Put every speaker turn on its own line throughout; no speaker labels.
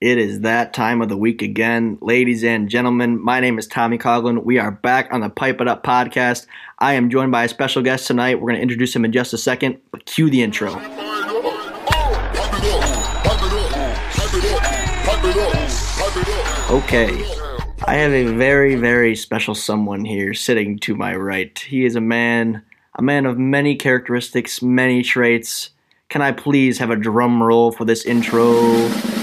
It is that time of the week again. Ladies and gentlemen, my name is Tommy Coughlin. We are back on the Pipe It Up podcast. I am joined by a special guest tonight. We're going to introduce him in just a second, but cue the intro. Okay. I have a very, very special someone here sitting to my right. He is a man, a man of many characteristics, many traits. Can I please have a drum roll for this intro?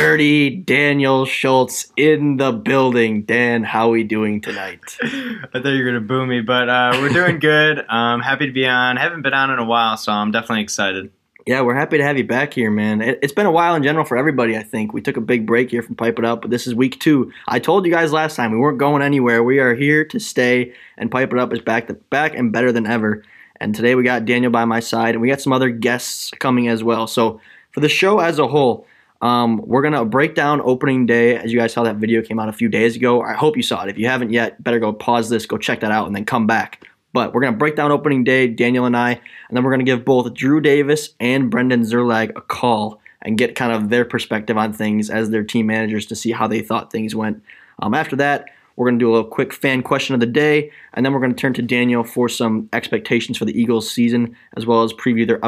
Dirty Daniel Schultz in the building. Dan, how are we doing tonight?
I thought you were gonna boo me, but uh, we're doing good. I'm happy to be on. Haven't been on in a while, so I'm definitely excited.
Yeah, we're happy to have you back here, man. It, has been a while in general for everybody, I think. We took a big break here from Pipe It Up, but this is week two. I told you guys last time we weren't going anywhere. We are here to stay, and Pipe It Up is back to back and better than ever. And today we got Daniel by my side, and we got some other guests coming as well. So for the show as a whole, um, we're gonna break down opening day. As you guys saw, that video came out a few days ago. I hope you saw it. If you haven't yet, better go pause this, go check that out, and then come back. But we're gonna break down opening day, Daniel and I, and then we're gonna give both Drew Davis and Brendan Zerlag a call and get kind of their perspective on things as their team managers to see how they thought things went. Um, after that, we're going to do a little quick fan question of the day, and then we're going to turn to Daniel for some expectations for the Eagles season, as well as preview their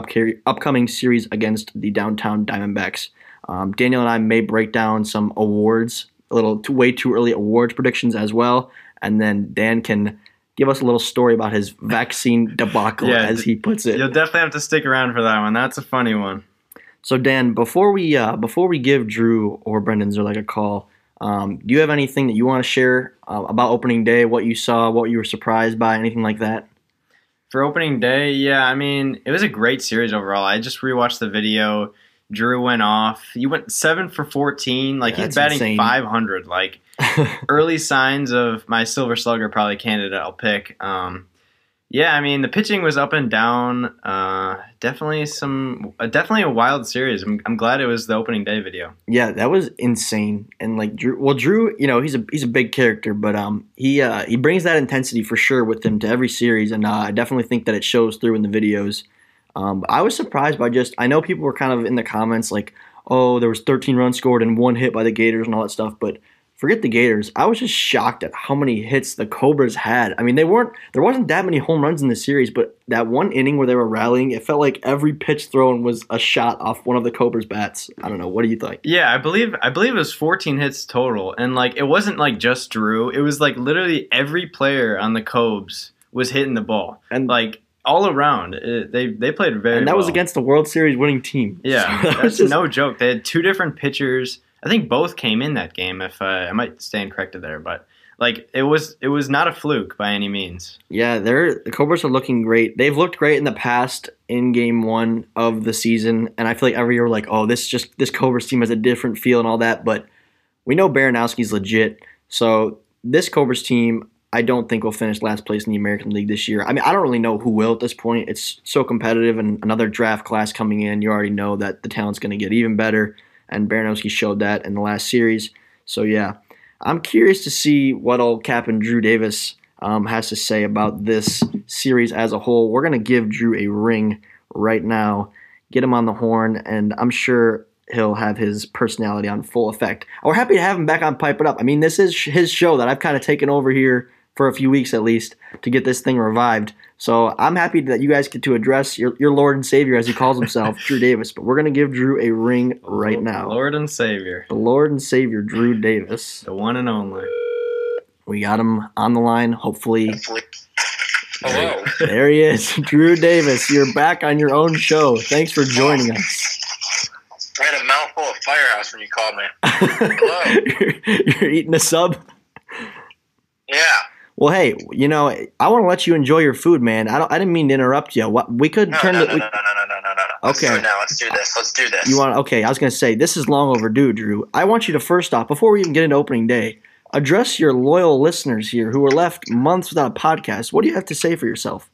upcoming series against the downtown Diamondbacks. Um, Daniel and I may break down some awards, a little too, way too early awards predictions as well, and then Dan can give us a little story about his vaccine debacle, yeah, as he puts it.
You'll definitely have to stick around for that one. That's a funny one.
So Dan, before we uh, before we give Drew or Brendan Zerlag a call, um, do you have anything that you want to share uh, about opening day? What you saw, what you were surprised by, anything like that?
For opening day, yeah, I mean, it was a great series overall. I just rewatched the video. Drew went off. He went seven for fourteen. Like yeah, he's batting five hundred. Like early signs of my silver slugger probably candidate I'll pick. Um, yeah, I mean the pitching was up and down. Uh, definitely some, uh, definitely a wild series. I'm, I'm glad it was the opening day video.
Yeah, that was insane. And like Drew, well, Drew, you know, he's a he's a big character, but um, he uh, he brings that intensity for sure with him to every series, and uh, I definitely think that it shows through in the videos. Um, I was surprised by just I know people were kind of in the comments like, oh, there was 13 runs scored and one hit by the Gators and all that stuff, but forget the Gators. I was just shocked at how many hits the Cobras had. I mean, they weren't there wasn't that many home runs in the series, but that one inning where they were rallying, it felt like every pitch thrown was a shot off one of the Cobras bats. I don't know. What do you think?
Yeah, I believe I believe it was 14 hits total, and like it wasn't like just Drew. It was like literally every player on the Cobs was hitting the ball, and like all around. It, they they played very.
And that
well.
was against the World Series winning team.
Yeah, so that that's just, no joke. They had two different pitchers. I think both came in that game. If uh, I might stand corrected there, but like it was it was not a fluke by any means.
Yeah, they're the Cobras are looking great. They've looked great in the past in game one of the season, and I feel like every year we're like, oh, this just this Cobras team has a different feel and all that. But we know Baranowski's legit, so this Cobras team I don't think we'll finish last place in the American League this year. I mean, I don't really know who will at this point. It's so competitive, and another draft class coming in, you already know that the talent's going to get even better, and Baranowski showed that in the last series. So, yeah, I'm curious to see what old Captain Drew Davis um, has to say about this series as a whole. We're going to give Drew a ring right now, get him on the horn, and I'm sure he'll have his personality on full effect. We're happy to have him back on Pipe It Up. I mean, this is his show that I've kind of taken over here for a few weeks at least to get this thing revived. So I'm happy that you guys get to address your, your Lord and Savior, as he calls himself, Drew Davis. But we're going to give Drew a ring right now.
Lord and Savior.
The Lord and Savior, Drew Davis.
The one and only.
We got him on the line, hopefully.
Hello.
There he is. Drew Davis, you're back on your own show. Thanks for joining us.
I had a mouthful of firehouse when you called me. Hello.
you're, you're eating a sub?
Yeah.
Well, hey, you know, I want to let you enjoy your food, man. I don't. I didn't mean to interrupt you. What we could
no,
turn
no,
the.
No,
we,
no, no, no, no, no, no, Let's okay. now. Let's do this. Let's do this.
You want? Okay, I was gonna say this is long overdue, Drew. I want you to first off, before we even get into opening day, address your loyal listeners here who were left months without a podcast. What do you have to say for yourself?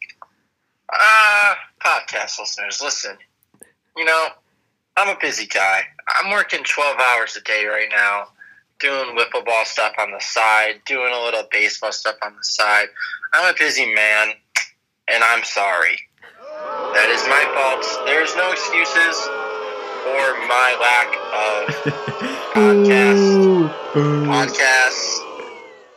Uh, podcast listeners, listen. You know, I'm a busy guy. I'm working 12 hours a day right now, doing wiffle ball stuff on the side, doing a little baseball stuff on the side. I'm a busy man, and I'm sorry. That is my fault. There's no excuses for my lack of podcasts. podcasts.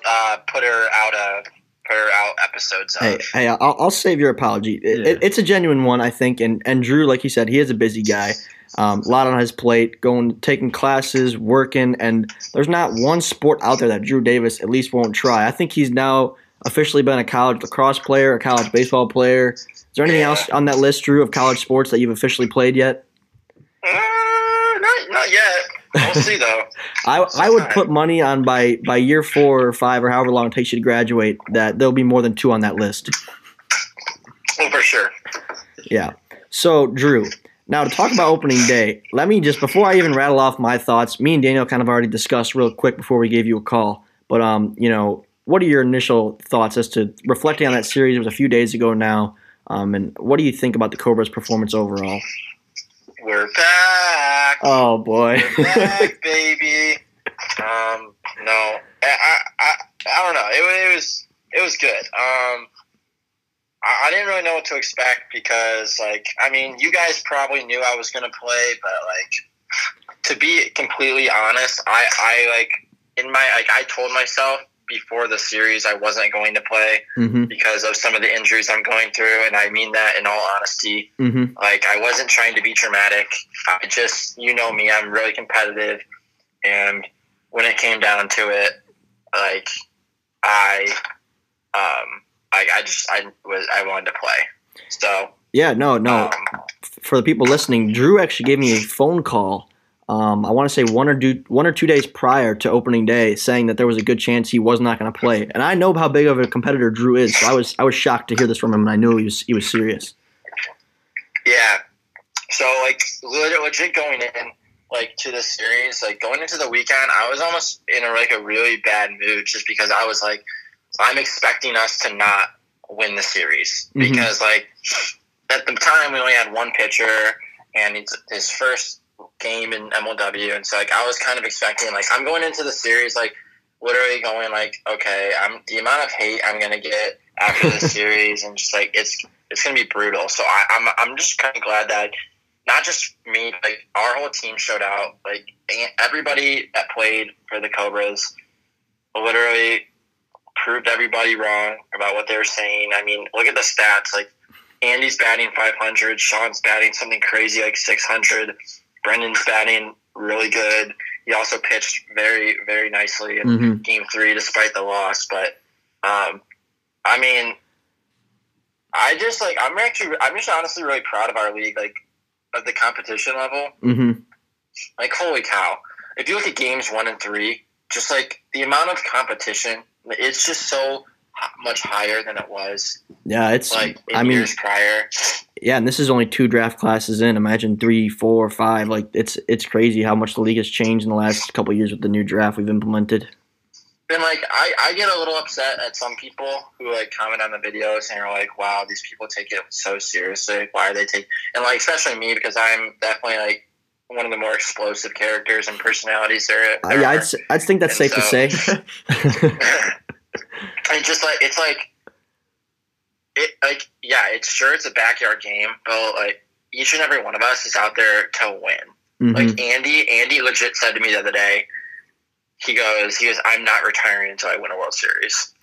Uh, put her out of put her out episodes of.
Hey, hey, I'll, I'll save your apology. It, it, it's a genuine one, I think. And and Drew, like you said, he is a busy guy. Um, a lot on his plate, going taking classes, working, and there's not one sport out there that Drew Davis at least won't try. I think he's now officially been a college lacrosse player, a college baseball player. Is there anything yeah. else on that list, Drew, of college sports that you've officially played yet?
Uh, not, not yet. We'll see though.
I I would put money on by by year four or five or however long it takes you to graduate that there'll be more than two on that list.
Oh, for sure.
Yeah. So Drew, now to talk about opening day, let me just before I even rattle off my thoughts. Me and Daniel kind of already discussed real quick before we gave you a call. But um, you know, what are your initial thoughts as to reflecting on that series? It was a few days ago now. Um, and what do you think about the Cobras' performance overall?
We're back.
Oh boy,
We're back, baby. Um, no, I, I, I don't know. It, it was, it was good. Um, I, I didn't really know what to expect because, like, I mean, you guys probably knew I was going to play, but like, to be completely honest, I, I like in my like I told myself before the series I wasn't going to play mm-hmm. because of some of the injuries I'm going through, and I mean that in all honesty. Mm-hmm. Like I wasn't trying to be dramatic. I just, you know me, I'm really competitive, and when it came down to it, like I, um, I, I just I was I wanted to play. So
yeah, no, no. Um, For the people listening, Drew actually gave me a phone call um, I want to say one or two one or two days prior to opening day, saying that there was a good chance he was not going to play. And I know how big of a competitor Drew is, so I was I was shocked to hear this from him, and I knew he was he was serious.
Yeah. So like legit going in like to the series, like going into the weekend, I was almost in a, like a really bad mood just because I was like, I'm expecting us to not win the series mm-hmm. because like at the time we only had one pitcher and it's his first game in MLW, and so like I was kind of expecting like I'm going into the series like literally going like okay I'm the amount of hate I'm gonna get after the series and just like it's it's gonna be brutal. So I, I'm I'm just kind of glad that not just me like our whole team showed out like everybody that played for the Cobras literally proved everybody wrong about what they were saying. I mean, look at the stats like. Andy's batting 500. Sean's batting something crazy like 600. Brendan's batting really good. He also pitched very, very nicely in mm-hmm. game three, despite the loss. But, um, I mean, I just like, I'm actually, I'm just honestly really proud of our league, like, of the competition level. Mm-hmm. Like, holy cow. If you look at games one and three, just like the amount of competition, it's just so much higher than it was.
Yeah, it's
like I mean, years prior.
Yeah, and this is only two draft classes in. Imagine three, four, five. Like it's it's crazy how much the league has changed in the last couple years with the new draft we've implemented.
And like I, I get a little upset at some people who like comment on the videos and are like, "Wow, these people take it so seriously. Why are they take?" And like especially me because I'm definitely like one of the more explosive characters and personalities there.
Uh, yeah, I'd, I'd think that's and safe so, to say.
it's just like it's like it like yeah, it's sure it's a backyard game, but like each and every one of us is out there to win. Mm-hmm. Like Andy, Andy legit said to me the other day, he goes, he goes, I'm not retiring until I win a World Series.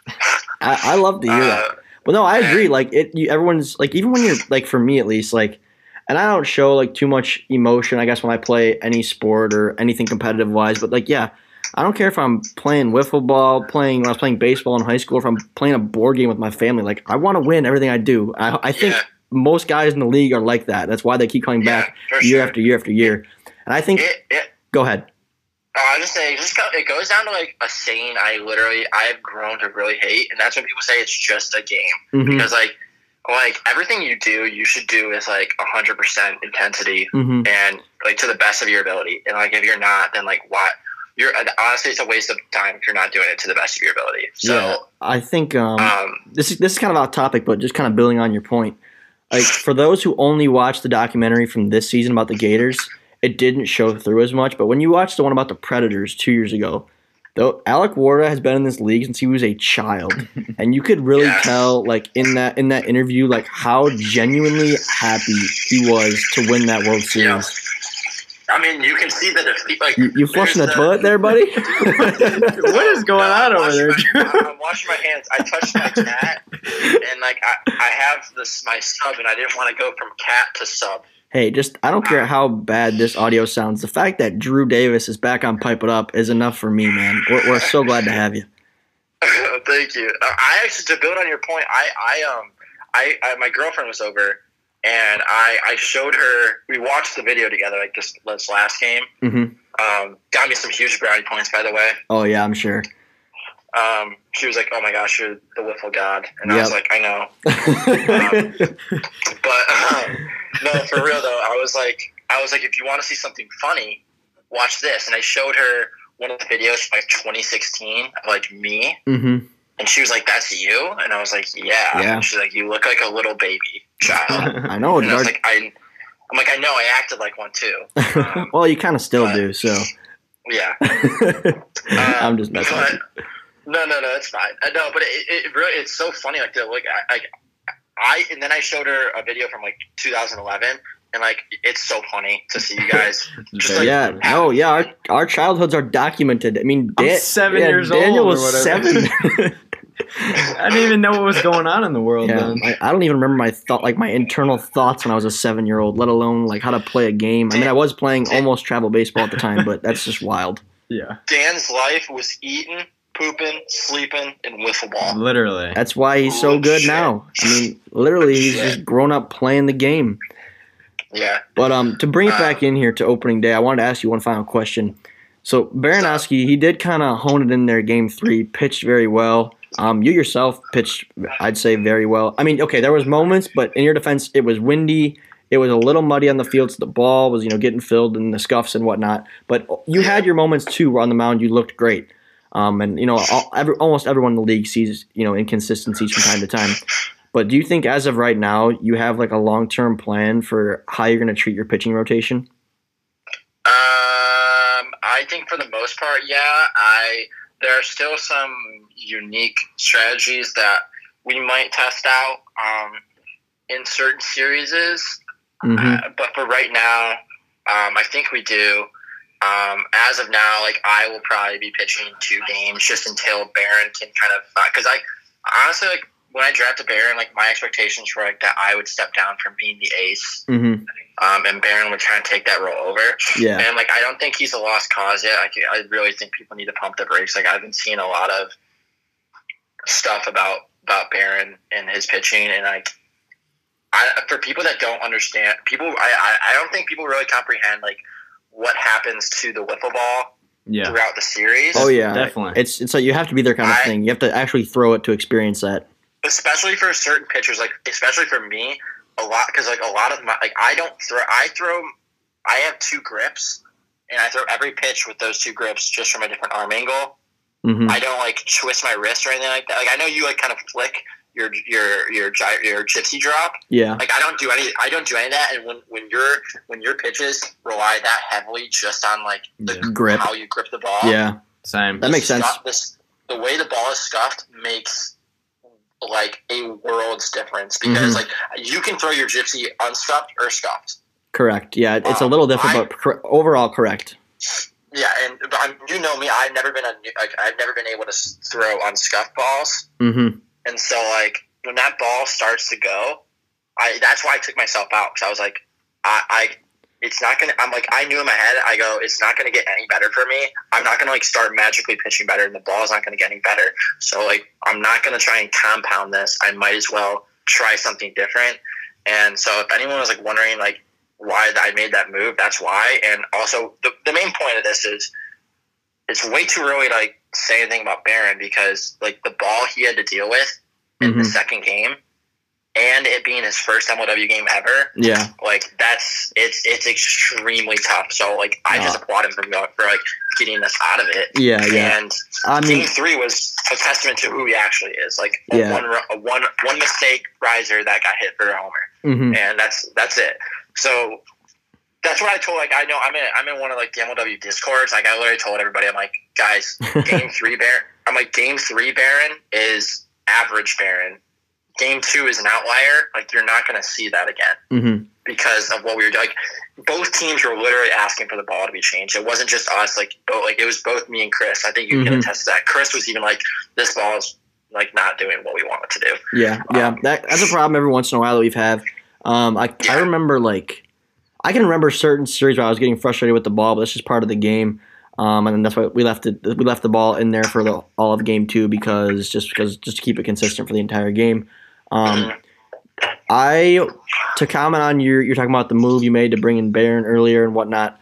I, I, love to hear uh, that. But no, I agree. Like it, you, everyone's like, even when you're like, for me at least, like, and I don't show like too much emotion, I guess, when I play any sport or anything competitive wise. But like, yeah, I don't care if I'm playing wiffle ball, playing when I was playing baseball in high school, if I'm playing a board game with my family. Like I want to win everything I do. I, I think yeah. most guys in the league are like that. That's why they keep coming yeah, back year sure. after year after year. And I think. It, it, go ahead.
I just say, just go, it goes down to like a saying I literally I have grown to really hate, and that's when people say it's just a game mm-hmm. because like like everything you do, you should do with like hundred percent intensity mm-hmm. and like to the best of your ability. And like if you're not, then like what? You're honestly, it's a waste of time if you're not doing it to the best of your ability. So yeah,
I think um, um, this is this is kind of off topic, but just kind of building on your point. Like for those who only watched the documentary from this season about the Gators, it didn't show through as much. But when you watch the one about the Predators two years ago, though Alec Warda has been in this league since he was a child, and you could really yes. tell, like in that in that interview, like how genuinely happy he was to win that World Series. Yeah.
I mean, you can see the defeat. Like
you, you flushing the, the, toilet there, buddy?
what is going no, on over there?
My, I'm washing my hands. I touched my cat, and like I, I have this my sub, and I didn't want to go from cat to sub
hey, just I don't care how bad this audio sounds. The fact that Drew Davis is back on Pipe It Up is enough for me, man. We're, we're so glad to have you.
Thank you. Uh, I actually to build on your point, I I um I, I my girlfriend was over and I I showed her. We watched the video together, like this this last game. Mm-hmm. Um, got me some huge brownie points, by the way.
Oh yeah, I'm sure.
Um, she was like, "Oh my gosh, you're the wiffle god," and yep. I was like, "I know." um, but um, no, for real though, I was like, I was like, if you want to see something funny, watch this. And I showed her one of the videos from like 2016 of like me. Mm-hmm. And she was like, "That's you," and I was like, "Yeah." yeah. And she's like, "You look like a little baby child."
I know.
And I was like, I, I'm like, I know. I acted like one too.
Um, well, you kind of still but, do. So.
Yeah.
I'm just messing. But,
no, no, no, it's fine. Uh, no, but it, it really, it's so funny. Like, the, like, I, I, I and then I showed her a video from like 2011, and like it's so funny to see you guys. Just, like,
yeah, oh yeah, our, our childhoods are documented. I mean,
Dan- seven yeah, years
Daniel
old.
Daniel was seven.
I didn't even know what was going on in the world. Yeah,
I, I, don't even remember my thought, like my internal thoughts when I was a seven-year-old, let alone like how to play a game. I mean, I was playing almost travel baseball at the time, but that's just wild.
Yeah,
Dan's life was eating pooping, sleeping, and wiffle ball.
Literally.
That's why he's so good shit. now. I mean, literally, he's just grown up playing the game.
Yeah.
But um, to bring it uh, back in here to opening day, I wanted to ask you one final question. So Baranowski, he did kind of hone it in there. Game three, pitched very well. Um, you yourself pitched, I'd say, very well. I mean, okay, there was moments, but in your defense, it was windy. It was a little muddy on the field, so the ball was, you know, getting filled in the scuffs and whatnot. But you had your moments too on the mound. You looked great. Um, and you know, all, every, almost everyone in the league sees you know inconsistencies from time to time. But do you think, as of right now, you have like a long term plan for how you're going to treat your pitching rotation?
Um, I think for the most part, yeah. I there are still some unique strategies that we might test out um, in certain series. Mm-hmm. Uh, but for right now, um, I think we do. Um, as of now, like I will probably be pitching two games just until Barron can kind of because uh, I honestly like when I drafted Barron, like my expectations were like that I would step down from being the ace, mm-hmm. um, and Barron would try and take that role over.
Yeah,
and like I don't think he's a lost cause yet. Like I really think people need to pump the brakes. Like I've been seeing a lot of stuff about about Barron and his pitching, and like I, for people that don't understand, people I, I I don't think people really comprehend like what happens to the wiffle ball yeah. throughout the series.
Oh yeah, definitely. It's it's like you have to be there kind of I, thing. You have to actually throw it to experience that.
Especially for certain pitchers, like especially for me, a lot because like a lot of my like I don't throw. I throw. I have two grips, and I throw every pitch with those two grips just from a different arm angle. Mm-hmm. I don't like twist my wrist or anything like that. Like I know you like kind of flick your your your your gypsy drop.
Yeah.
Like I don't do any I don't do any of that. And when when your when your pitches rely that heavily just on like the yeah.
grip,
how you grip the ball.
Yeah.
Same.
That makes sense.
this, the way the ball is scuffed makes like a world's difference because mm-hmm. like you can throw your gypsy unscuffed or scuffed.
Correct. Yeah, it's um, a little different, I, but cor- overall correct.
Yeah, and I'm, you know me, I've never been a like I've never been able to throw unscuffed balls.
Mm-hmm.
And so like when that ball starts to go, I that's why I took myself out because I was like, I, I it's not gonna. I'm like I knew in my head. I go, it's not gonna get any better for me. I'm not gonna like start magically pitching better, and the ball's not gonna get any better. So like I'm not gonna try and compound this. I might as well try something different. And so if anyone was like wondering like why I made that move, that's why. And also the the main point of this is it's way too early to like say anything about Barron because like the ball he had to deal with in mm-hmm. the second game, and it being his first MLW game ever.
Yeah,
like that's it's it's extremely tough. So like I just applaud him for for like getting us out of it.
Yeah, yeah.
And I mean, game three was a testament to who he actually is. Like yeah. one a one one mistake riser that got hit for a homer, mm-hmm. and that's that's it. So that's what I told. Like I know I'm in I'm in one of like the MLW discords. Like I literally told everybody, I'm like, guys, game three Baron. I'm like, game three Baron is average Baron. Game two is an outlier. Like you're not going to see that again mm-hmm. because of what we were doing. Like both teams were literally asking for the ball to be changed. It wasn't just us. Like both, like it was both me and Chris. I think you mm-hmm. can attest to that. Chris was even like, this ball is like not doing what we want it to do.
Yeah, yeah. Um, that, that's a problem every once in a while that we've had. Um, I yeah. I remember like I can remember certain series where I was getting frustrated with the ball, but that's just part of the game. Um, and that's why we left it. We left the ball in there for the, all of game two because just because just to keep it consistent for the entire game. Um, I to comment on your you're talking about the move you made to bring in Baron earlier and whatnot.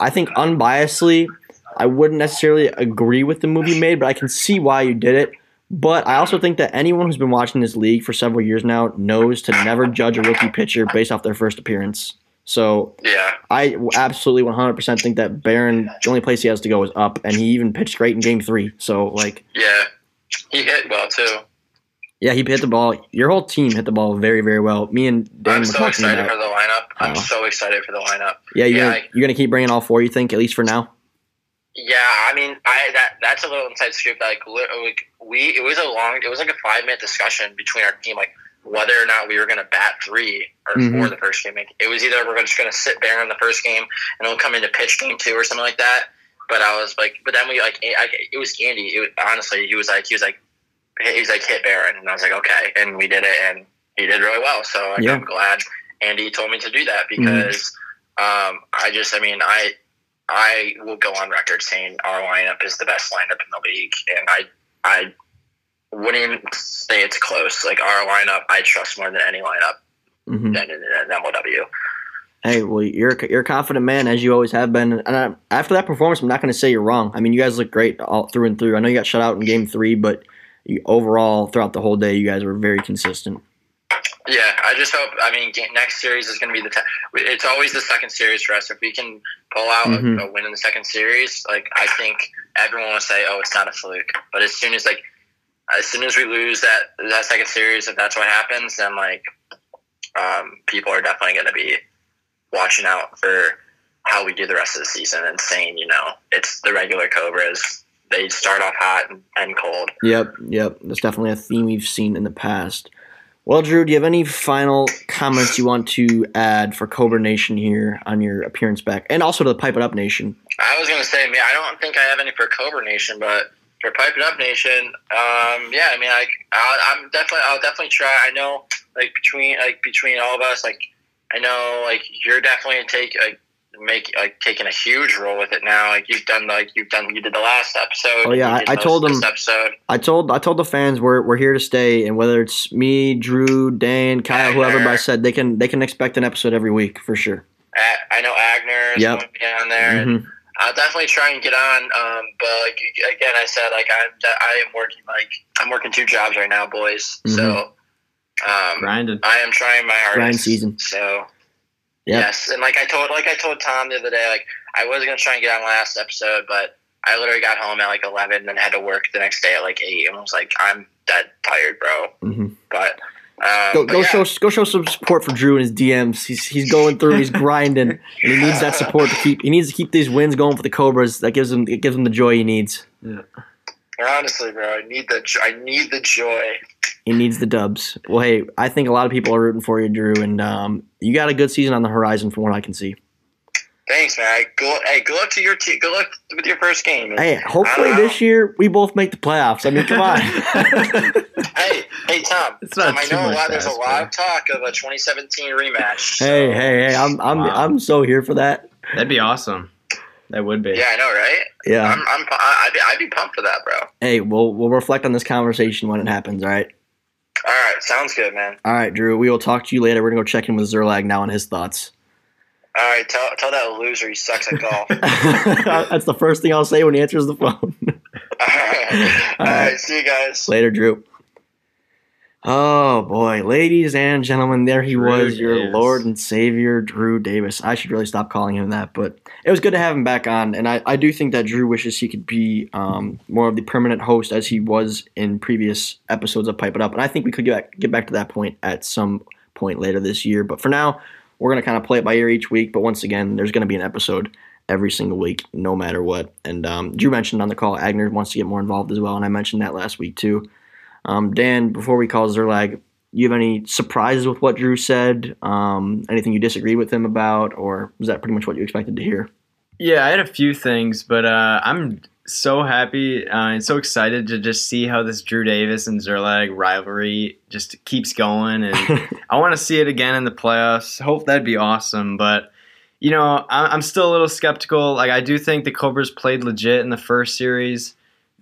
I think unbiasedly, I wouldn't necessarily agree with the move you made, but I can see why you did it. But I also think that anyone who's been watching this league for several years now knows to never judge a rookie pitcher based off their first appearance. So
yeah,
I absolutely 100% think that Baron, the only place he has to go is up, and he even pitched great in Game Three. So like,
yeah, he hit well too.
Yeah, he hit the ball. Your whole team hit the ball very, very well. Me and Dan
I'm
were
so
talking
excited
about.
for the lineup. I'm oh. so excited for the lineup.
Yeah, you're yeah, gonna, you're gonna keep bringing all four. You think at least for now?
Yeah, I mean, I that that's a little inside scoop. Like, like we, it was a long, it was like a five minute discussion between our team. Like, whether or not we were going to bat three or mm-hmm. four the first game. It was either we're just going to sit there in the first game and we'll come into pitch game two or something like that. But I was like, but then we like, I, it was Andy. It was, honestly, he was like, he was like, he was like hit Baron, and I was like, okay, and we did it, and he did really well. So like, yeah. I'm glad Andy told me to do that mm-hmm. because mm-hmm. um, I just, I mean, I I will go on record saying our lineup is the best lineup in the league, and I I wouldn't even say it's close. Like our lineup, I trust more than any lineup mm-hmm. than in, in MLW.
Hey, well, you're you're a confident man as you always have been. And I, after that performance, I'm not going to say you're wrong. I mean, you guys look great all through and through. I know you got shut out in Game Three, but you, overall, throughout the whole day, you guys were very consistent.
Yeah, I just hope. I mean, next series is going to be the. T- it's always the second series for us. If we can pull out mm-hmm. a, a win in the second series, like I think everyone will say, "Oh, it's not a fluke." But as soon as like as soon as we lose that that second series, if that's what happens, then like um, people are definitely going to be watching out for how we do the rest of the season and saying, you know, it's the regular Cobras. They start off hot and end cold.
Yep, yep. That's definitely a theme we've seen in the past. Well, Drew, do you have any final comments you want to add for Cobra Nation here on your appearance back, and also to the Pipe It Up Nation?
I was going to say, me, I don't think I have any for Cobra Nation, but for Pipe It Up Nation, um, yeah, I mean, like, i am definitely, I'll definitely try. I know, like, between, like, between all of us, like, I know, like, you're definitely take, like, make, like, taking a huge role with it now. Like, you've done, like, you've done, you did the last episode.
Oh yeah, I, I told them. Episode. I told, I told the fans we're we're here to stay, and whether it's me, Drew, Dan, Kyle, Agner. whoever, I said they can they can expect an episode every week for sure.
I know Agner is yep. going to be on there. Mm-hmm. I'll definitely try and get on. Um, but like, again, I said like I'm I am working like I'm working two jobs right now, boys. Mm-hmm. So um, grinding. I am trying my hardest.
Grind season.
So yep. yes, and like I told like I told Tom the other day, like I was gonna try and get on last episode, but I literally got home at like eleven, and then had to work the next day at like eight, and I was like, I'm dead tired, bro. Mm-hmm. But um,
go go yeah. show go show some support for Drew in his DMs. He's he's going through, he's grinding, and he needs that support to keep. He needs to keep these wins going for the Cobras. That gives him it gives him the joy he needs.
Yeah. Honestly, bro, I need the I need the joy.
He needs the dubs. Well, hey, I think a lot of people are rooting for you, Drew, and um, you got a good season on the horizon from what I can see.
Thanks, man. Good, hey, good luck to your team. Good luck with your first game.
Hey, hopefully this year we both make the playoffs. I mean, come on.
hey, hey, Tom. It's not Tom I know a lot. There's a lot of talk of a 2017 rematch.
So. Hey, hey, hey! I'm, I'm, wow. I'm so here for that.
That'd be awesome. That would be.
Yeah, I know, right?
Yeah.
I'm, I'm, I'd be, I'd be pumped for that, bro.
Hey, we'll, we'll reflect on this conversation when it happens. All right.
All right, sounds good, man.
All right, Drew. We will talk to you later. We're gonna go check in with Zerlag now on his thoughts.
All right, tell, tell that loser he sucks at golf.
That's the first thing I'll say when he answers the phone.
All right. All, All right. right. See you guys.
Later, Drew. Oh boy, ladies and gentlemen, there he Drew was, your Davis. Lord and Savior, Drew Davis. I should really stop calling him that, but it was good to have him back on. And I, I do think that Drew wishes he could be um, more of the permanent host as he was in previous episodes of Pipe It Up. And I think we could get back, get back to that point at some point later this year. But for now, we're going to kind of play it by ear each week. But once again, there's going to be an episode every single week, no matter what. And um, Drew mentioned on the call, Agner wants to get more involved as well. And I mentioned that last week too. Um, Dan, before we call Zerlag, you have any surprises with what Drew said? Um, anything you disagreed with him about, or was that pretty much what you expected to hear?
Yeah, I had a few things, but uh, I'm so happy uh, and so excited to just see how this Drew Davis and Zerlag rivalry just keeps going, and I want to see it again in the playoffs. Hope that'd be awesome, but you know, I'm still a little skeptical. Like, I do think the Cobras played legit in the first series.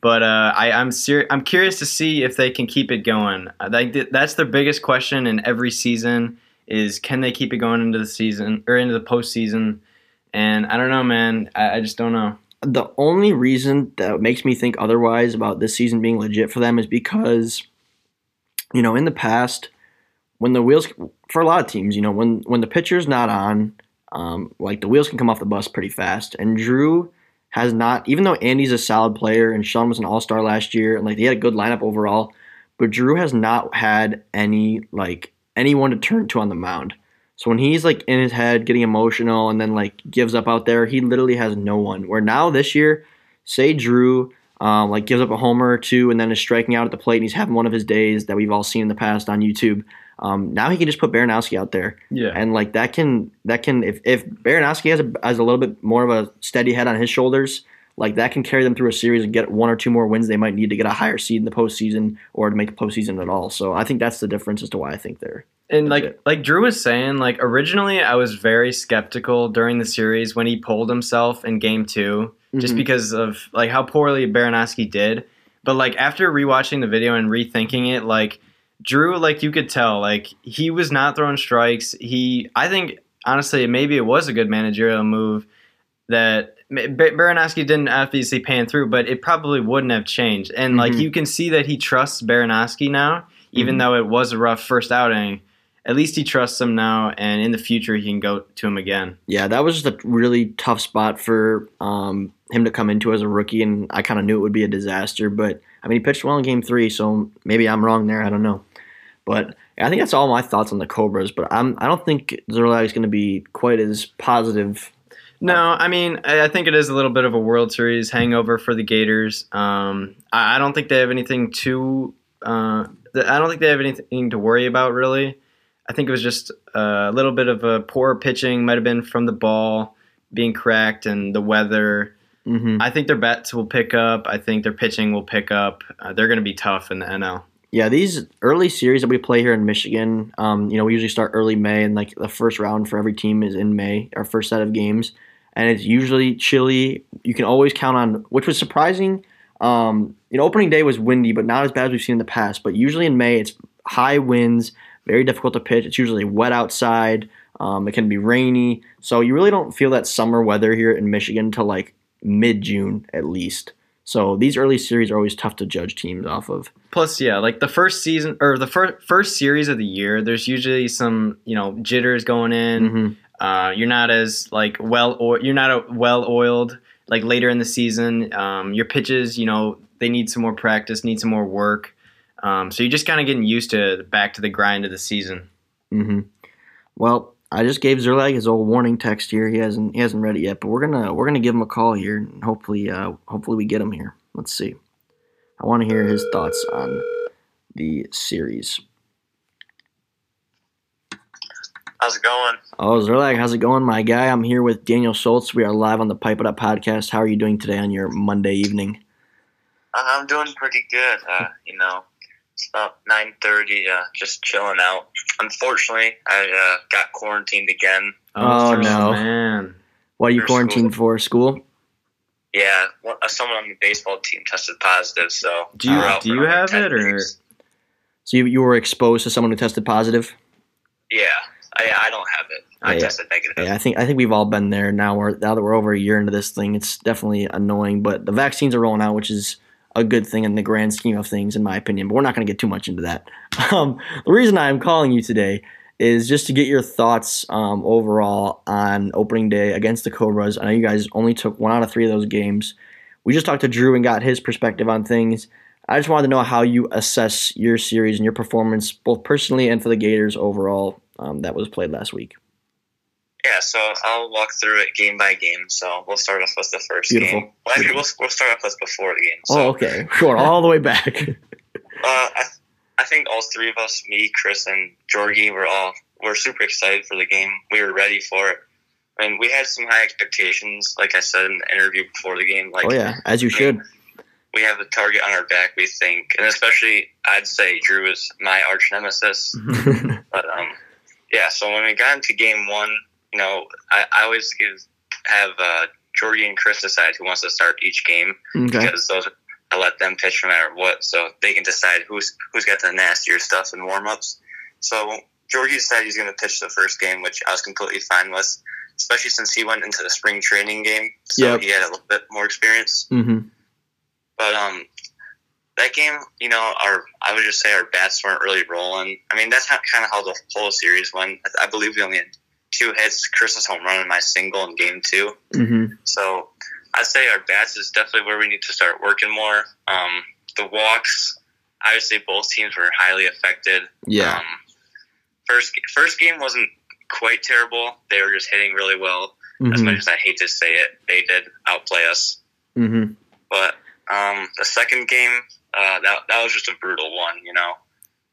But uh, I, am ser- I'm curious to see if they can keep it going. Like that's their biggest question in every season is can they keep it going into the season or into the postseason? And I don't know, man. I, I just don't know.
The only reason that makes me think otherwise about this season being legit for them is because, you know, in the past, when the wheels for a lot of teams, you know, when when the pitcher's not on, um, like the wheels can come off the bus pretty fast. And Drew has not, even though Andy's a solid player and Sean was an all star last year and like they had a good lineup overall, but Drew has not had any like anyone to turn to on the mound. So when he's like in his head getting emotional and then like gives up out there, he literally has no one. Where now this year, say Drew um, like gives up a homer or two and then is striking out at the plate and he's having one of his days that we've all seen in the past on YouTube. Um, now he can just put Baranowski out there.
Yeah.
And like that can that can if if Baranowski has a has a little bit more of a steady head on his shoulders, like that can carry them through a series and get one or two more wins they might need to get a higher seed in the postseason or to make the postseason at all. So I think that's the difference as to why I think they're
and like like Drew was saying, like originally I was very skeptical during the series when he pulled himself in game 2 mm-hmm. just because of like how poorly Baranowski did. But like after rewatching the video and rethinking it, like Drew, like you could tell, like he was not throwing strikes. He, I think, honestly, maybe it was a good managerial move that Baranowski didn't obviously pan through, but it probably wouldn't have changed. And mm-hmm. like you can see that he trusts Baranowski now, even mm-hmm. though it was a rough first outing. At least he trusts him now, and in the future he can go to him again.
Yeah, that was just a really tough spot for um, him to come into as a rookie, and I kind of knew it would be a disaster. But I mean, he pitched well in Game Three, so maybe I'm wrong there. I don't know. But I think that's all my thoughts on the Cobras. But I'm I don't think Zerlag is going to be quite as positive.
No, I mean I think it is a little bit of a World Series hangover for the Gators. Um, I, don't think they have anything to. Uh, I don't think they have anything to worry about really. I think it was just a little bit of a poor pitching, might have been from the ball being cracked and the weather. Mm-hmm. I think their bats will pick up. I think their pitching will pick up. Uh, they're going to be tough in the NL.
Yeah, these early series that we play here in Michigan, um, you know, we usually start early May, and like the first round for every team is in May, our first set of games, and it's usually chilly. You can always count on, which was surprising. Um, you know, opening day was windy, but not as bad as we've seen in the past. But usually in May, it's high winds, very difficult to pitch. It's usually wet outside. Um, it can be rainy, so you really don't feel that summer weather here in Michigan till like mid June at least. So these early series are always tough to judge teams off of.
Plus, yeah, like the first season or the first first series of the year, there's usually some you know jitters going in. Mm-hmm. Uh, you're not as like well or you're not a well oiled like later in the season. Um, your pitches, you know, they need some more practice, need some more work. Um, so you're just kind of getting used to back to the grind of the season.
Mm-hmm. Well, I just gave Zerlag his old warning text here. He hasn't he hasn't read it yet, but we're gonna we're gonna give him a call here, and hopefully uh, hopefully we get him here. Let's see. I want to hear his thoughts on the series.
How's it going?
Oh, Zerlag, how's it going, my guy? I'm here with Daniel Schultz. We are live on the Pipe It Up podcast. How are you doing today on your Monday evening?
Uh, I'm doing pretty good. Uh, you know, it's about nine thirty. Uh, just chilling out. Unfortunately, I uh, got quarantined again.
Oh, oh no, man! What are you quarantined school. for? School?
Yeah, well, uh, someone on the baseball team tested positive. So
do you do you have it or?
So you, you were exposed to someone who tested positive?
Yeah, I, I don't have it. I yeah, tested negative.
Yeah, I think I think we've all been there now. We're now that we're over a year into this thing, it's definitely annoying. But the vaccines are rolling out, which is a good thing in the grand scheme of things, in my opinion. But we're not going to get too much into that. Um, the reason I'm calling you today is just to get your thoughts um, overall on opening day against the Cobras. I know you guys only took one out of three of those games. We just talked to Drew and got his perspective on things. I just wanted to know how you assess your series and your performance, both personally and for the Gators overall, um, that was played last week.
Yeah, so I'll walk through it game by game. So we'll start off with the first Beautiful. game. Well, actually, we'll, we'll start off with before the game. So,
oh, okay. Sure, all the way back.
uh, I, I think all three of us, me, Chris, and Georgie, were all we're super excited for the game. We were ready for it. I mean, we had some high expectations, like I said in the interview before the game. Like,
oh yeah, as you should.
We have a target on our back, we think, and especially I'd say Drew is my arch nemesis. but um, yeah, so when we got into game one, you know, I, I always give have uh, Georgie and Chris decide who wants to start each game okay. because those I let them pitch no matter what, so they can decide who's who's got the nastier stuff in warm ups. So Georgie said he's going to pitch the first game, which I was completely fine with, especially since he went into the spring training game, so yep. he had a little bit more experience.
Mm-hmm.
But um, that game, you know, our I would just say our bats weren't really rolling. I mean, that's how, kind of how the whole series went. I, I believe we only had two hits, Chris's home run and my single in game 2
mm-hmm.
So I'd say our bats is definitely where we need to start working more. Um, the walks, obviously, both teams were highly affected.
Yeah. Um,
first first game wasn't quite terrible. They were just hitting really well. Mm-hmm. As much as I hate to say it, they did outplay us.
Mm-hmm.
But um, the second game, uh, that that was just a brutal one. You know.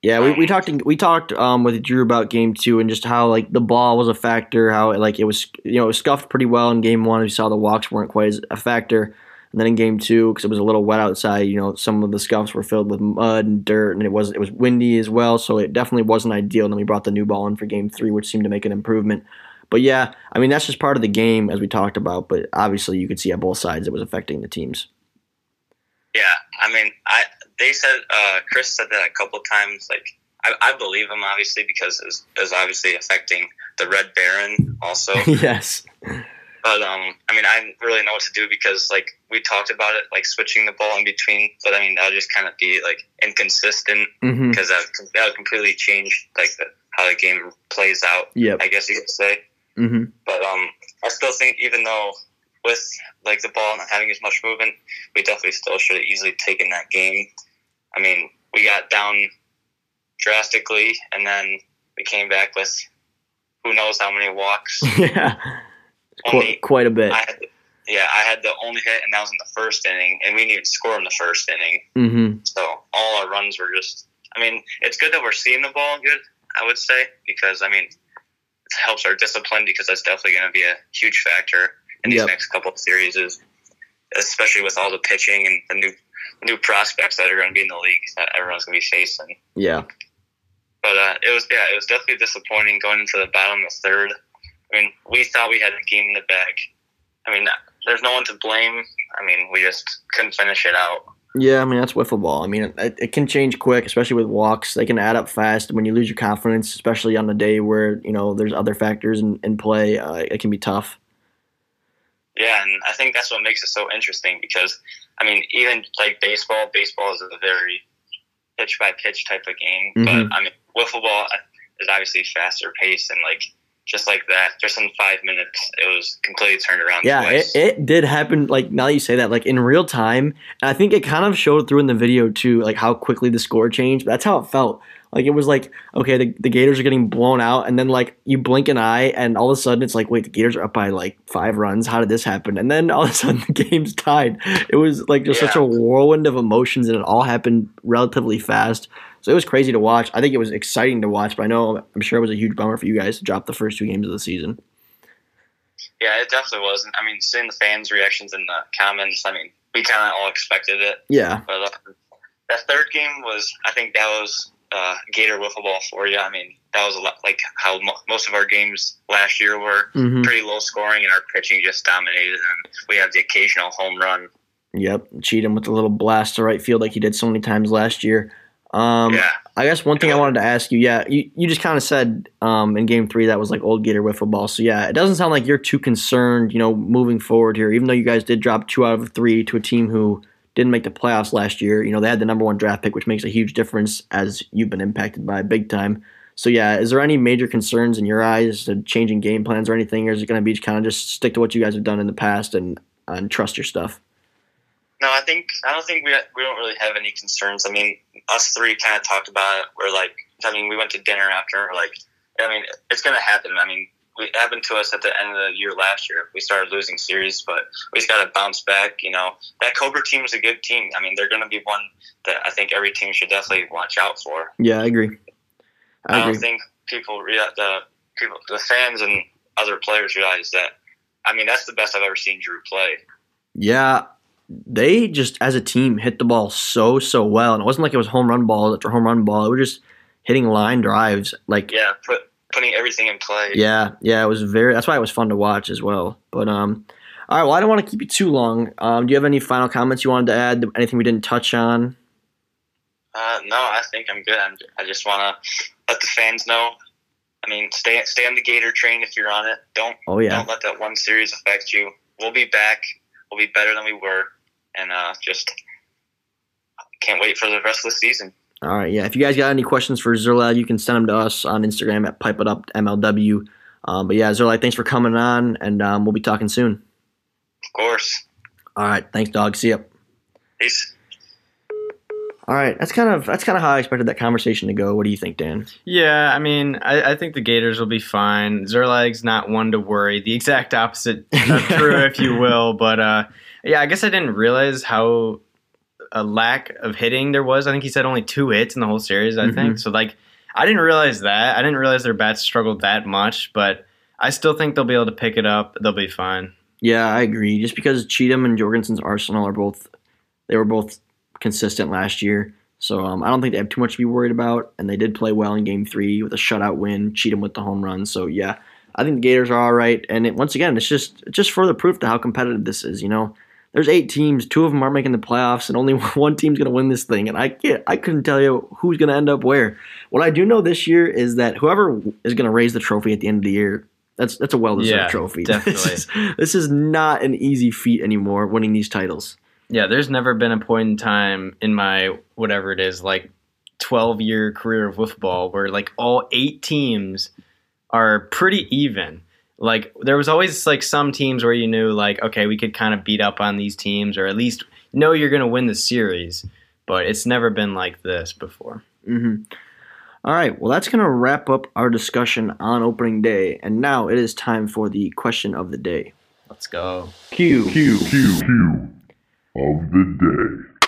Yeah, we, we talked we talked um, with Drew about game two and just how like the ball was a factor, how like it was you know it was scuffed pretty well in game one. We saw the walks weren't quite as a factor, and then in game two because it was a little wet outside, you know some of the scuffs were filled with mud and dirt, and it was it was windy as well, so it definitely wasn't ideal. And then we brought the new ball in for game three, which seemed to make an improvement. But yeah, I mean that's just part of the game as we talked about. But obviously you could see on both sides it was affecting the teams.
Yeah, I mean I they said uh, Chris said that a couple times. Like I, I believe him obviously because it's, it's obviously affecting the Red Baron also.
yes.
But um, I mean, I really know what to do because like we talked about it, like switching the ball in between. But I mean, that would just kind of be like inconsistent because mm-hmm. that that would completely change like the, how the game plays out.
Yeah,
I guess you could say.
Mm-hmm.
But um, I still think even though with like the ball not having as much movement, we definitely still should have easily taken that game. I mean, we got down drastically, and then we came back with who knows how many walks.
yeah, only, quite, a bit.
I had, yeah, I had the only hit, and that was in the first inning, and we didn't score in the first inning.
Mm-hmm.
So all our runs were just. I mean, it's good that we're seeing the ball good. I would say because I mean, it helps our discipline because that's definitely going to be a huge factor in these yep. next couple of series, especially with all the pitching and the new new prospects that are going to be in the league that everyone's going to be facing.
Yeah.
But uh, it was yeah, it was definitely disappointing going into the bottom of the third. I mean, we thought we had the game in the bag. I mean, there's no one to blame. I mean, we just couldn't finish it out.
Yeah, I mean that's wiffle ball. I mean it, it, can change quick, especially with walks. They can add up fast. When you lose your confidence, especially on the day where you know there's other factors in, in play, uh, it can be tough.
Yeah, and I think that's what makes it so interesting because I mean, even like baseball, baseball is a very pitch by pitch type of game. Mm-hmm. But I mean, wiffle ball is obviously faster pace and like just like that, just in five minutes, it was completely turned around.
Yeah, it, it, did happen. Like now that you say that, like in real time, and I think it kind of showed through in the video too, like how quickly the score changed. That's how it felt. Like it was like, okay, the, the Gators are getting blown out, and then like you blink an eye, and all of a sudden it's like, wait, the Gators are up by like five runs. How did this happen? And then all of a sudden the game's tied. It was like just yeah. such a whirlwind of emotions, and it all happened relatively fast. So it was crazy to watch. I think it was exciting to watch, but I know I'm sure it was a huge bummer for you guys to drop the first two games of the season.
Yeah, it definitely was. I mean, seeing the fans' reactions in the comments, I mean, we kind of all expected it.
Yeah.
But uh, that third game was, I think that was uh, Gator wiffle ball for you. I mean, that was a lot like how mo- most of our games last year were mm-hmm. pretty low scoring, and our pitching just dominated. And we have the occasional home run.
Yep, Cheatham with a little blast to right field like he did so many times last year. Um,
yeah.
I guess one thing I wanted to ask you, yeah, you, you just kind of said um, in game three that was like old Gator wiffle ball. So yeah, it doesn't sound like you're too concerned, you know, moving forward here, even though you guys did drop two out of three to a team who didn't make the playoffs last year. You know, they had the number one draft pick, which makes a huge difference as you've been impacted by big time. So yeah, is there any major concerns in your eyes changing game plans or anything, or is it going to be kind of just stick to what you guys have done in the past and and trust your stuff?
No, I think I don't think we we don't really have any concerns. I mean, us three kind of talked about it. We're like, I mean, we went to dinner after. Like, I mean, it's going to happen. I mean, it happened to us at the end of the year last year. We started losing series, but we just got to bounce back. You know, that Cobra team is a good team. I mean, they're going to be one that I think every team should definitely watch out for.
Yeah, I agree.
I, I don't think people the people the fans and other players realize that. I mean, that's the best I've ever seen Drew play.
Yeah, they just as a team hit the ball so so well, and it wasn't like it was home run ball after home run ball. It was just hitting line drives, like
yeah, put, putting everything in play.
Yeah, yeah, it was very. That's why it was fun to watch as well. But um, all right. Well, I don't want to keep you too long. Um, do you have any final comments you wanted to add? Anything we didn't touch on?
Uh, no, I think I'm good. I'm, I just want to let the fans know. I mean, stay stay on the Gator train if you're on it. Don't oh yeah. Don't let that one series affect you. We'll be back. We'll be better than we were, and uh, just can't wait for the rest of the season.
All right, yeah. If you guys got any questions for Zerlag, you can send them to us on Instagram at Pipe It Up MLW. Um, but yeah, Zerlag, thanks for coming on, and um, we'll be talking soon.
Of course.
All right, thanks, dog. See ya.
Peace.
All right, that's kind of that's kind of how I expected that conversation to go. What do you think, Dan?
Yeah, I mean, I, I think the Gators will be fine. Zerlag's not one to worry. The exact opposite of true, if you will. But uh, yeah, I guess I didn't realize how a lack of hitting there was. I think he said only two hits in the whole series. I mm-hmm. think so. Like, I didn't realize that. I didn't realize their bats struggled that much. But I still think they'll be able to pick it up. They'll be fine.
Yeah, I agree. Just because Cheatham and Jorgensen's arsenal are both, they were both consistent last year. So um, I don't think they have too much to be worried about. And they did play well in Game Three with a shutout win, Cheatham with the home run. So yeah, I think the Gators are all right. And it, once again, it's just just further proof to how competitive this is. You know, there's eight teams, two of them aren't making the playoffs, and only one team's going to win this thing. And I can't, I couldn't tell you who's going to end up where. What I do know this year is that whoever is going to raise the trophy at the end of the year, that's that's a well deserved yeah, trophy.
Definitely.
This is, this is not an easy feat anymore. Winning these titles.
Yeah, there's never been a point in time in my whatever it is, like 12 year career of football where like all eight teams are pretty even. Like there was always like some teams where you knew like okay, we could kind of beat up on these teams or at least know you're going to win the series, but it's never been like this before.
Mm-hmm. All right, well, that's going to wrap up our discussion on opening day. And now it is time for the question of the day.
Let's go.
Q.
Q. Q. Q of the day.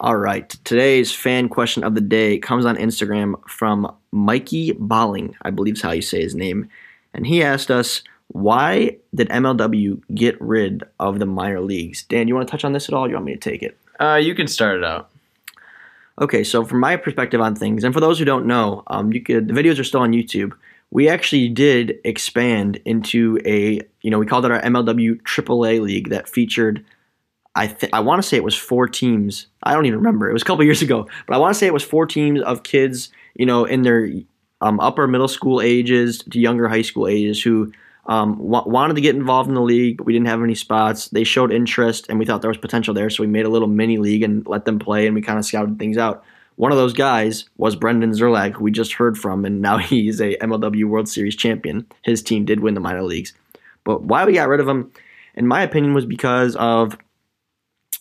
All right. Today's fan question of the day comes on Instagram from Mikey Balling, I believe is how you say his name. And he asked us, why did MLW get rid of the minor leagues? Dan, you want to touch on this at all? you want me to take it?
Uh, you can start it out.
Okay, so from my perspective on things, and for those who don't know, um, you could the videos are still on YouTube. We actually did expand into a, you know, we called it our MLW AAA league that featured I th- I want to say it was four teams. I don't even remember. It was a couple years ago, but I want to say it was four teams of kids, you know, in their um, upper middle school ages to younger high school ages who um, w- wanted to get involved in the league, but we didn't have any spots. They showed interest, and we thought there was potential there, so we made a little mini league and let them play, and we kind of scouted things out. One of those guys was Brendan Zerlag, who we just heard from, and now he's a MLW World Series champion. His team did win the minor leagues, but why we got rid of him, in my opinion, was because of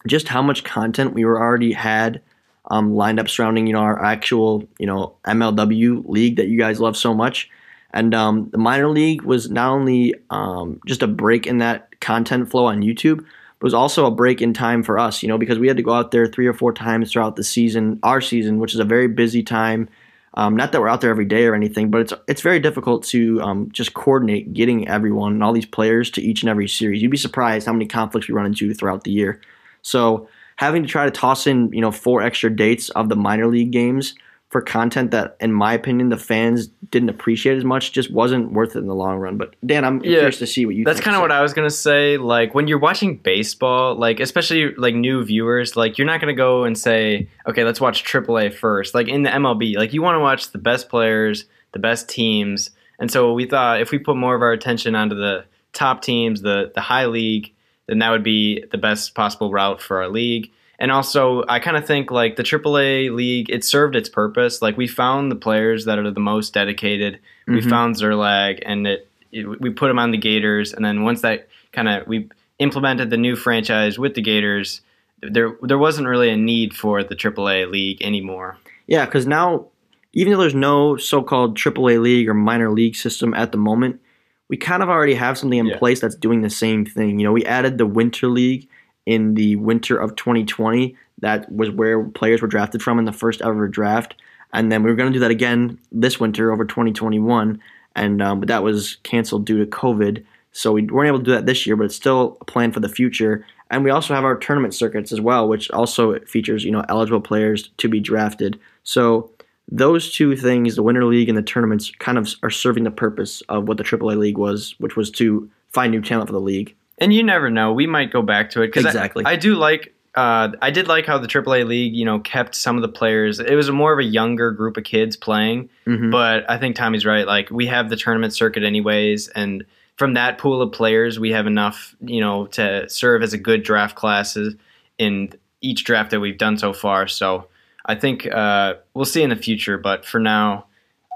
just how much content we were already had um, lined up surrounding you know our actual you know MLW league that you guys love so much. And um, the minor league was not only um, just a break in that content flow on YouTube, but was also a break in time for us, you know, because we had to go out there three or four times throughout the season, our season, which is a very busy time. Um, not that we're out there every day or anything, but it's it's very difficult to um, just coordinate getting everyone and all these players to each and every series. You'd be surprised how many conflicts we run into throughout the year. So having to try to toss in, you know, four extra dates of the minor league games for content that, in my opinion, the fans didn't appreciate as much just wasn't worth it in the long run. But Dan, I'm yeah, curious to see what you.
That's kind of what I was gonna say. Like when you're watching baseball, like especially like new viewers, like you're not gonna go and say, okay, let's watch AAA first. Like in the MLB, like you want to watch the best players, the best teams, and so we thought if we put more of our attention onto the top teams, the the high league then that would be the best possible route for our league. And also I kind of think like the AAA league, it served its purpose. Like we found the players that are the most dedicated. Mm-hmm. We found Zerlag, and it, it, we put him on the Gators, and then once that kind of we implemented the new franchise with the Gators, there there wasn't really a need for the AAA league anymore.
Yeah, because now even though there's no so-called AAA league or minor league system at the moment, we kind of already have something in yeah. place that's doing the same thing. You know, we added the Winter League in the winter of 2020. That was where players were drafted from in the first ever draft, and then we were going to do that again this winter over 2021, and um, but that was canceled due to COVID. So we weren't able to do that this year, but it's still a plan for the future. And we also have our tournament circuits as well, which also features you know eligible players to be drafted. So those two things, the Winter League and the tournaments, kind of are serving the purpose of what the AAA League was, which was to find new talent for the league.
And you never know; we might go back to it
because exactly.
I, I, do like. Uh, I did like how the AAA League, you know, kept some of the players. It was more of a younger group of kids playing, mm-hmm. but I think Tommy's right. Like we have the tournament circuit anyways, and from that pool of players, we have enough, you know, to serve as a good draft classes in each draft that we've done so far. So I think uh, we'll see in the future, but for now,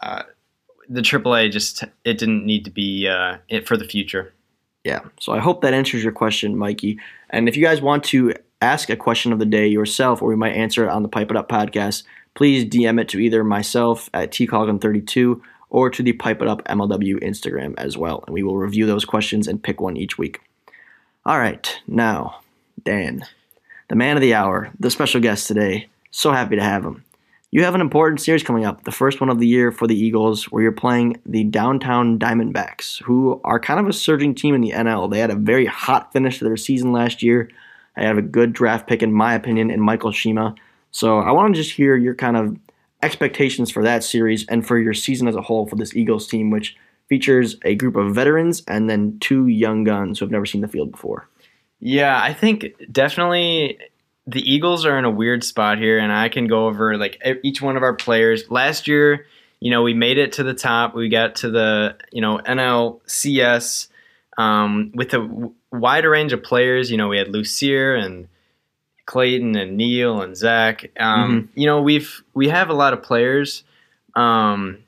uh, the AAA just it didn't need to be uh, it for the future.
Yeah. So I hope that answers your question, Mikey. And if you guys want to ask a question of the day yourself, or we might answer it on the Pipe It Up podcast, please DM it to either myself at tcoglin32 or to the Pipe It Up MLW Instagram as well, and we will review those questions and pick one each week. All right, now Dan, the man of the hour, the special guest today. So happy to have him. You have an important series coming up, the first one of the year for the Eagles, where you're playing the downtown Diamondbacks, who are kind of a surging team in the NL. They had a very hot finish to their season last year. They have a good draft pick, in my opinion, in Michael Shima. So I want to just hear your kind of expectations for that series and for your season as a whole for this Eagles team, which features a group of veterans and then two young guns who have never seen the field before.
Yeah, I think definitely the Eagles are in a weird spot here, and I can go over like each one of our players. Last year, you know, we made it to the top. We got to the you know NLCS um, with a wider range of players. You know, we had Lucier and Clayton and Neil and Zach. Um, mm-hmm. You know, we've we have a lot of players. Um,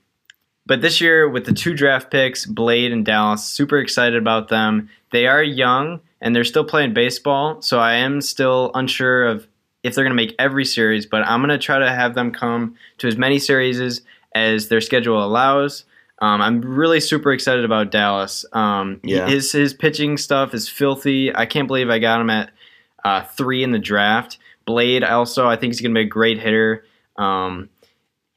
but this year with the two draft picks, Blade and Dallas, super excited about them. They are young and they're still playing baseball. So I am still unsure of if they're going to make every series, but I'm going to try to have them come to as many series as their schedule allows. Um, I'm really super excited about Dallas. Um, yeah. His his pitching stuff is filthy. I can't believe I got him at uh, three in the draft. Blade also, I think he's going to be a great hitter. Um,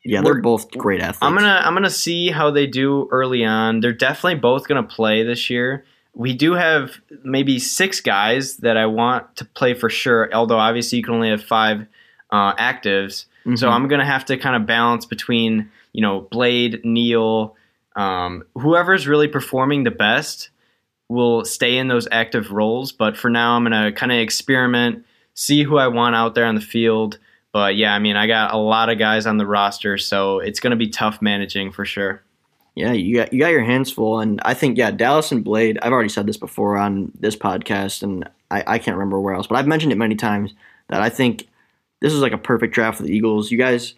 yeah, they're both great athletes.
I'm gonna I'm gonna see how they do early on. They're definitely both gonna play this year we do have maybe six guys that I want to play for sure. Although obviously you can only have five uh, actives, mm-hmm. so I'm gonna have to kind of balance between you know Blade, Neil, um, whoever's really performing the best will stay in those active roles. But for now, I'm gonna kind of experiment, see who I want out there on the field. But yeah, I mean, I got a lot of guys on the roster, so it's gonna be tough managing for sure.
Yeah, you got you got your hands full, and I think yeah, Dallas and Blade. I've already said this before on this podcast, and I, I can't remember where else, but I've mentioned it many times that I think this is like a perfect draft for the Eagles. You guys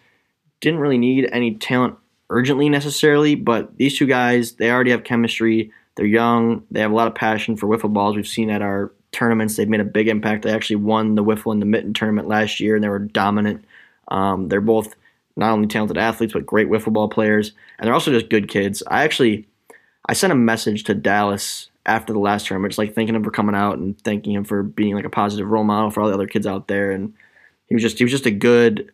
didn't really need any talent urgently necessarily, but these two guys they already have chemistry. They're young. They have a lot of passion for wiffle balls. We've seen at our tournaments they've made a big impact. They actually won the wiffle and the mitten tournament last year, and they were dominant. Um, they're both not only talented athletes but great wiffle ball players, and they're also just good kids. I actually I sent a message to Dallas after the last tournament, just like thanking him for coming out and thanking him for being like a positive role model for all the other kids out there. And he was just he was just a good.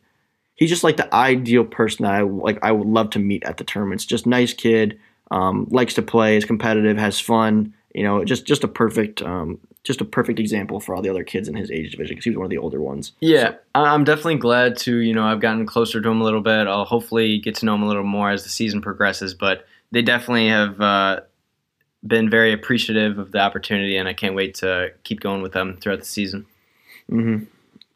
He's just like the ideal person that I like. I would love to meet at the tournaments. Just nice kid, um, likes to play, is competitive, has fun. You know, just just a perfect um, just a perfect example for all the other kids in his age division because he was one of the older ones.
Yeah, so. I'm definitely glad to you know I've gotten closer to him a little bit. I'll hopefully get to know him a little more as the season progresses. But they definitely have uh, been very appreciative of the opportunity, and I can't wait to keep going with them throughout the season.
Mm-hmm.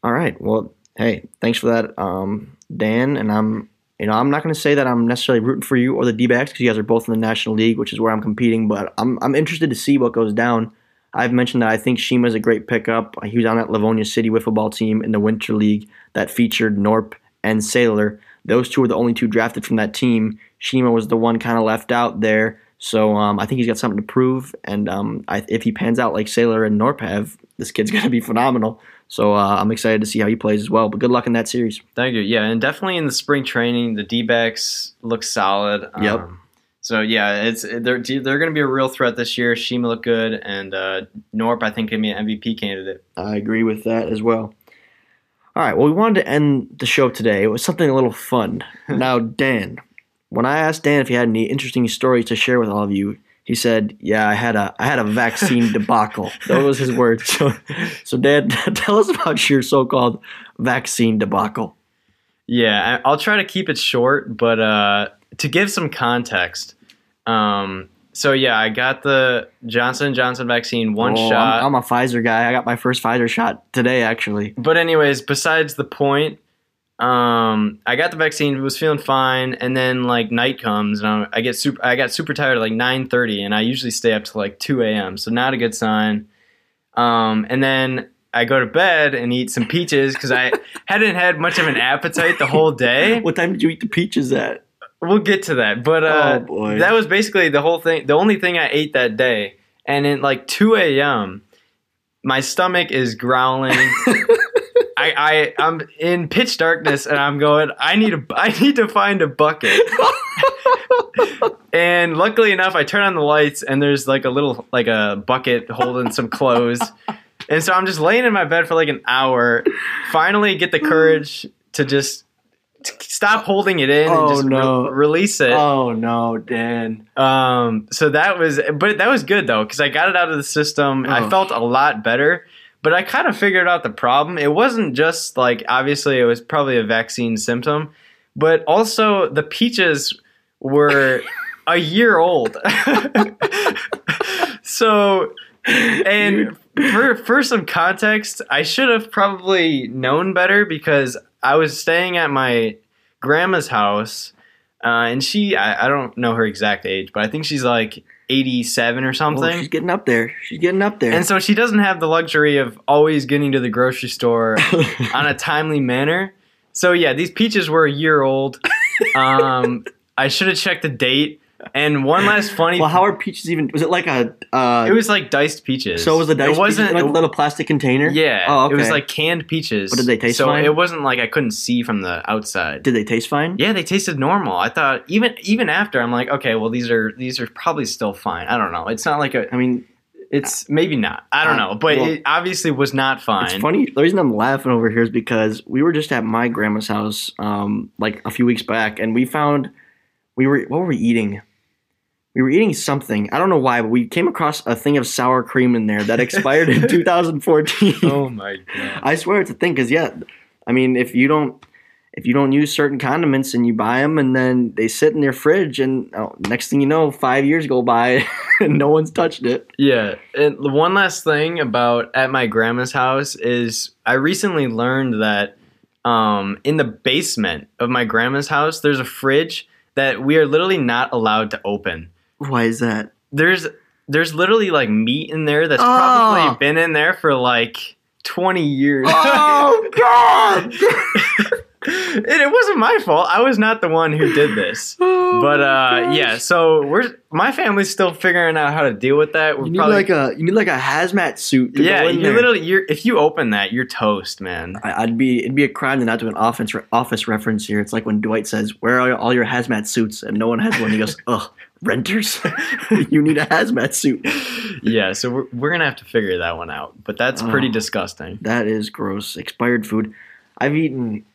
All right. Well, hey, thanks for that, um, Dan. And I'm you know, I'm not going to say that I'm necessarily rooting for you or the D-backs because you guys are both in the National League, which is where I'm competing. But I'm I'm interested to see what goes down I've mentioned that I think Shima is a great pickup. He was on that Livonia City football team in the Winter League that featured Norp and Sailor. Those two were the only two drafted from that team. Shima was the one kind of left out there. So um, I think he's got something to prove. And um, I, if he pans out like Sailor and Norp have, this kid's going to be phenomenal. So uh, I'm excited to see how he plays as well. But good luck in that series.
Thank you. Yeah, and definitely in the spring training, the D backs look solid.
Yep.
So yeah, it's they're they're going to be a real threat this year. Shima looked good, and uh, Norp I think can be an MVP candidate.
I agree with that as well. All right, well we wanted to end the show today. It was something a little fun. now Dan, when I asked Dan if he had any interesting stories to share with all of you, he said, "Yeah, I had a I had a vaccine debacle." That was his words. So, so Dan, tell us about your so-called vaccine debacle.
Yeah, I'll try to keep it short, but uh, to give some context, um, so yeah, I got the Johnson Johnson vaccine one oh, shot.
I'm, I'm, a Pfizer guy. I got my first Pfizer shot today, actually.
But anyways, besides the point, um, I got the vaccine, was feeling fine, and then like night comes, and I, I get super. I got super tired at like 9:30, and I usually stay up to like 2 a.m. So not a good sign. Um, and then I go to bed and eat some peaches because I hadn't had much of an appetite the whole day.
What time did you eat the peaches at?
We'll get to that, but uh, oh that was basically the whole thing. The only thing I ate that day, and in like 2 a.m., my stomach is growling. I, I I'm in pitch darkness, and I'm going. I need a I need to find a bucket. and luckily enough, I turn on the lights, and there's like a little like a bucket holding some clothes. And so I'm just laying in my bed for like an hour. Finally, get the courage to just stop holding it in oh, and just no. re- release it.
Oh no, Dan.
Um, so that was, but that was good though because I got it out of the system. Oh. I felt a lot better. But I kind of figured out the problem. It wasn't just like obviously it was probably a vaccine symptom, but also the peaches were a year old. so and for for some context, I should have probably known better because I was staying at my grandma's house, uh, and she I, I, don't know her exact age, but I think she's like 87 or something.
She's getting up there. She's getting up there.
And so she doesn't have the luxury of always getting to the grocery store on a timely manner. So yeah, these peaches were a year old. Um, I should have checked the date. And one last funny.
Well, how are peaches even? Was it like a? Uh,
it was like diced peaches.
So it was a diced. It wasn't like a little plastic container.
Yeah. Oh, okay. It was like canned peaches.
But did they taste like?
so
fine?
it wasn't like I couldn't see from the outside.
Did they taste fine?
Yeah, they tasted normal. I thought even even after I'm like, okay, well these are these are probably still fine. I don't know. It's not like a.
I mean,
it's maybe not. I don't uh, know, but well, it obviously was not fine.
It's funny. The reason I'm laughing over here is because we were just at my grandma's house, um, like a few weeks back, and we found we were what were we eating? we were eating something. I don't know why, but we came across a thing of sour cream in there that expired in 2014.
Oh my god!
I swear it's a thing because yeah, I mean if you don't if you don't use certain condiments and you buy them and then they sit in your fridge and oh, next thing you know, five years go by and no one's touched it.
Yeah, and the one last thing about at my grandma's house is I recently learned that um, in the basement of my grandma's house there's a fridge that we are literally not allowed to open
why is that?
There's there's literally like meat in there that's oh. probably been in there for like 20 years.
Oh god.
and it wasn't my fault. I was not the one who did this. Oh, but uh, yeah, so we're my family's still figuring out how to deal with that.
We're you need probably, like a you need like a hazmat suit.
yeah, you literally you're if you open that, you're toast, man.
I, would be it'd be a crime to not do an office office reference here. It's like when Dwight says, "Where are all your hazmat suits?" and no one has one. He goes, "Ugh." renters. you need a hazmat suit.
Yeah, so we're, we're gonna have to figure that one out. But that's pretty oh, disgusting.
That is gross. Expired food. I've eaten.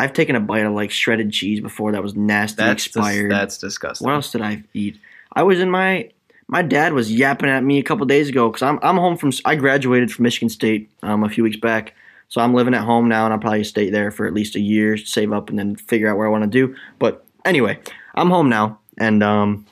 I've taken a bite of like shredded cheese before. That was nasty. That's expired.
Dis- that's disgusting.
What else did I eat? I was in my. My dad was yapping at me a couple days ago because I'm I'm home from. I graduated from Michigan State um, a few weeks back. So I'm living at home now, and I'll probably stay there for at least a year, save up, and then figure out what I want to do. But anyway, I'm home now, and um,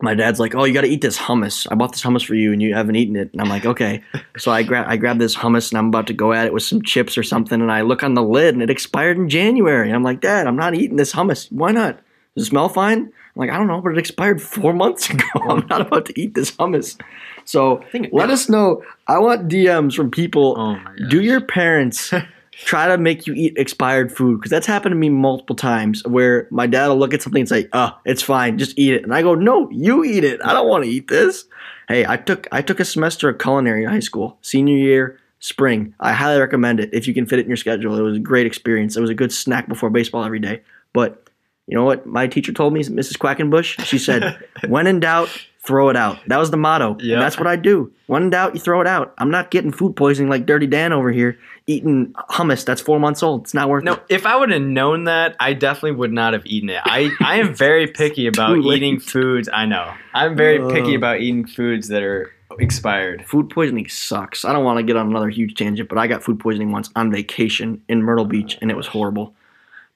my dad's like, "Oh, you got to eat this hummus. I bought this hummus for you, and you haven't eaten it." And I'm like, "Okay." so I grab I grab this hummus, and I'm about to go at it with some chips or something. And I look on the lid, and it expired in January. And I'm like, "Dad, I'm not eating this hummus. Why not? Does it smell fine?" I'm like, I don't know, but it expired four months ago. I'm not about to eat this hummus. So let us know. I want DMs from people. Oh do your parents try to make you eat expired food? Because that's happened to me multiple times where my dad will look at something and say, oh, it's fine, just eat it. And I go, no, you eat it. I don't want to eat this. Hey, I took I took a semester of culinary in high school, senior year, spring. I highly recommend it if you can fit it in your schedule. It was a great experience. It was a good snack before baseball every day. But you know what my teacher told me, Mrs. Quackenbush? She said, when in doubt, throw it out. That was the motto. Yeah. That's what I do. When in doubt, you throw it out. I'm not getting food poisoning like Dirty Dan over here eating hummus that's four months old. It's not worth
no,
it. No,
if I would have known that, I definitely would not have eaten it. I, I am very picky about eating foods. I know. I'm very uh, picky about eating foods that are expired.
Food poisoning sucks. I don't want to get on another huge tangent, but I got food poisoning once on vacation in Myrtle Beach, and it was horrible.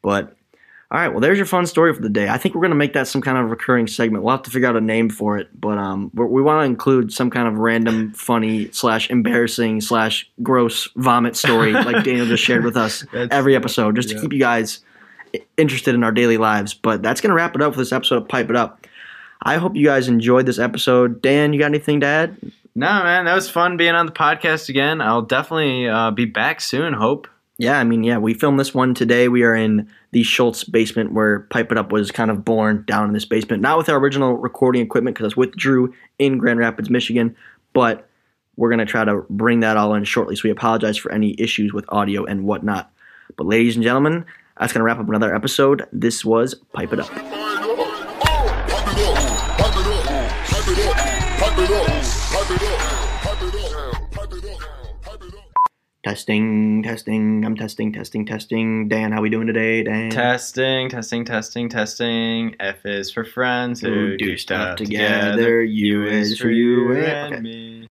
But all right, well, there's your fun story for the day. I think we're gonna make that some kind of recurring segment. We'll have to figure out a name for it, but um, we want to include some kind of random, funny slash embarrassing slash gross vomit story, like Daniel just shared with us every episode, just to keep you guys interested in our daily lives. But that's gonna wrap it up for this episode of Pipe It Up. I hope you guys enjoyed this episode. Dan, you got anything to add?
No, man, that was fun being on the podcast again. I'll definitely uh, be back soon. Hope.
Yeah, I mean, yeah, we filmed this one today. We are in the Schultz basement where Pipe It Up was kind of born down in this basement. Not with our original recording equipment because it's with Drew in Grand Rapids, Michigan, but we're going to try to bring that all in shortly. So we apologize for any issues with audio and whatnot. But ladies and gentlemen, that's going to wrap up another episode. This was Pipe It Up. Pipe it up. Testing, testing. I'm testing, testing, testing. Dan, how we doing today, Dan?
Testing, testing, testing, testing. F is for friends who, who do, stuff, stuff
together. together. U is for you and, and me.